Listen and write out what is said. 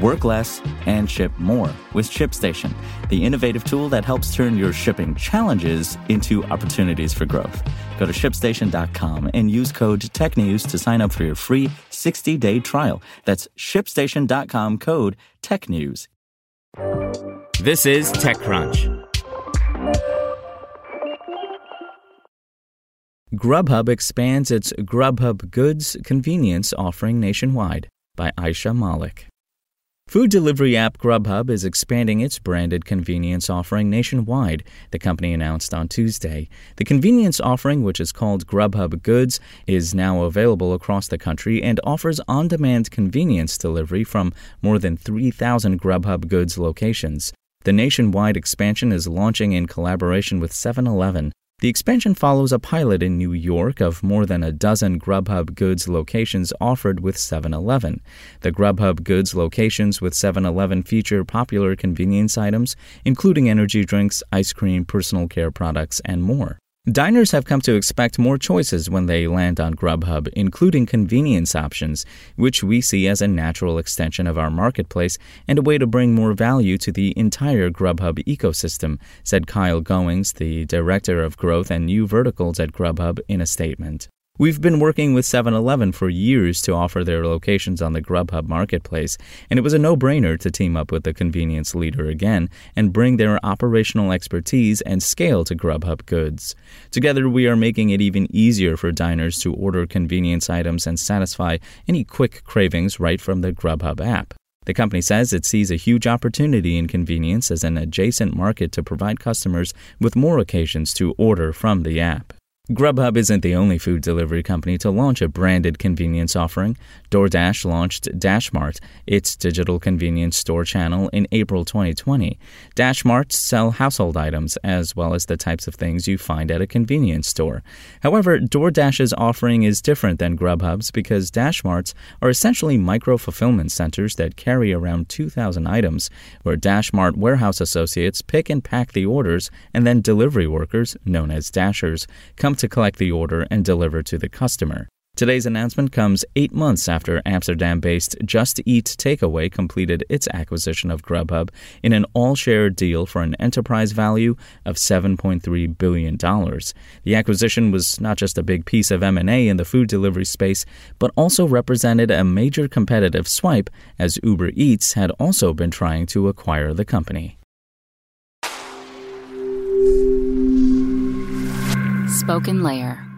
Work less and ship more with ShipStation, the innovative tool that helps turn your shipping challenges into opportunities for growth. Go to shipstation.com and use code TechNews to sign up for your free 60 day trial. That's shipstation.com code TechNews. This is TechCrunch. Grubhub expands its Grubhub Goods convenience offering nationwide by Aisha Malik. Food delivery app Grubhub is expanding its branded convenience offering nationwide, the company announced on Tuesday. The convenience offering, which is called Grubhub Goods, is now available across the country and offers on demand convenience delivery from more than 3,000 Grubhub Goods locations. The nationwide expansion is launching in collaboration with 7 Eleven. The expansion follows a pilot in New York of more than a dozen Grubhub Goods locations offered with 7 Eleven. The Grubhub Goods locations with 7 Eleven feature popular convenience items, including energy drinks, ice cream, personal care products, and more. Diners have come to expect more choices when they land on Grubhub, including convenience options, which we see as a natural extension of our marketplace and a way to bring more value to the entire Grubhub ecosystem, said Kyle Goings, the Director of Growth and New Verticals at Grubhub, in a statement. We've been working with 7 Eleven for years to offer their locations on the Grubhub marketplace, and it was a no brainer to team up with the convenience leader again and bring their operational expertise and scale to Grubhub goods. Together, we are making it even easier for diners to order convenience items and satisfy any quick cravings right from the Grubhub app. The company says it sees a huge opportunity in convenience as an adjacent market to provide customers with more occasions to order from the app. Grubhub isn't the only food delivery company to launch a branded convenience offering. DoorDash launched DashMart, its digital convenience store channel, in April 2020. DashMarts sell household items as well as the types of things you find at a convenience store. However, DoorDash's offering is different than Grubhub's because DashMarts are essentially micro fulfillment centers that carry around 2,000 items, where DashMart warehouse associates pick and pack the orders, and then delivery workers, known as Dashers, come come to collect the order and deliver to the customer. Today's announcement comes eight months after Amsterdam based Just Eat Takeaway completed its acquisition of Grubhub in an all share deal for an enterprise value of $7.3 billion. The acquisition was not just a big piece of M&A in the food delivery space, but also represented a major competitive swipe as Uber Eats had also been trying to acquire the company. SpokenLayer.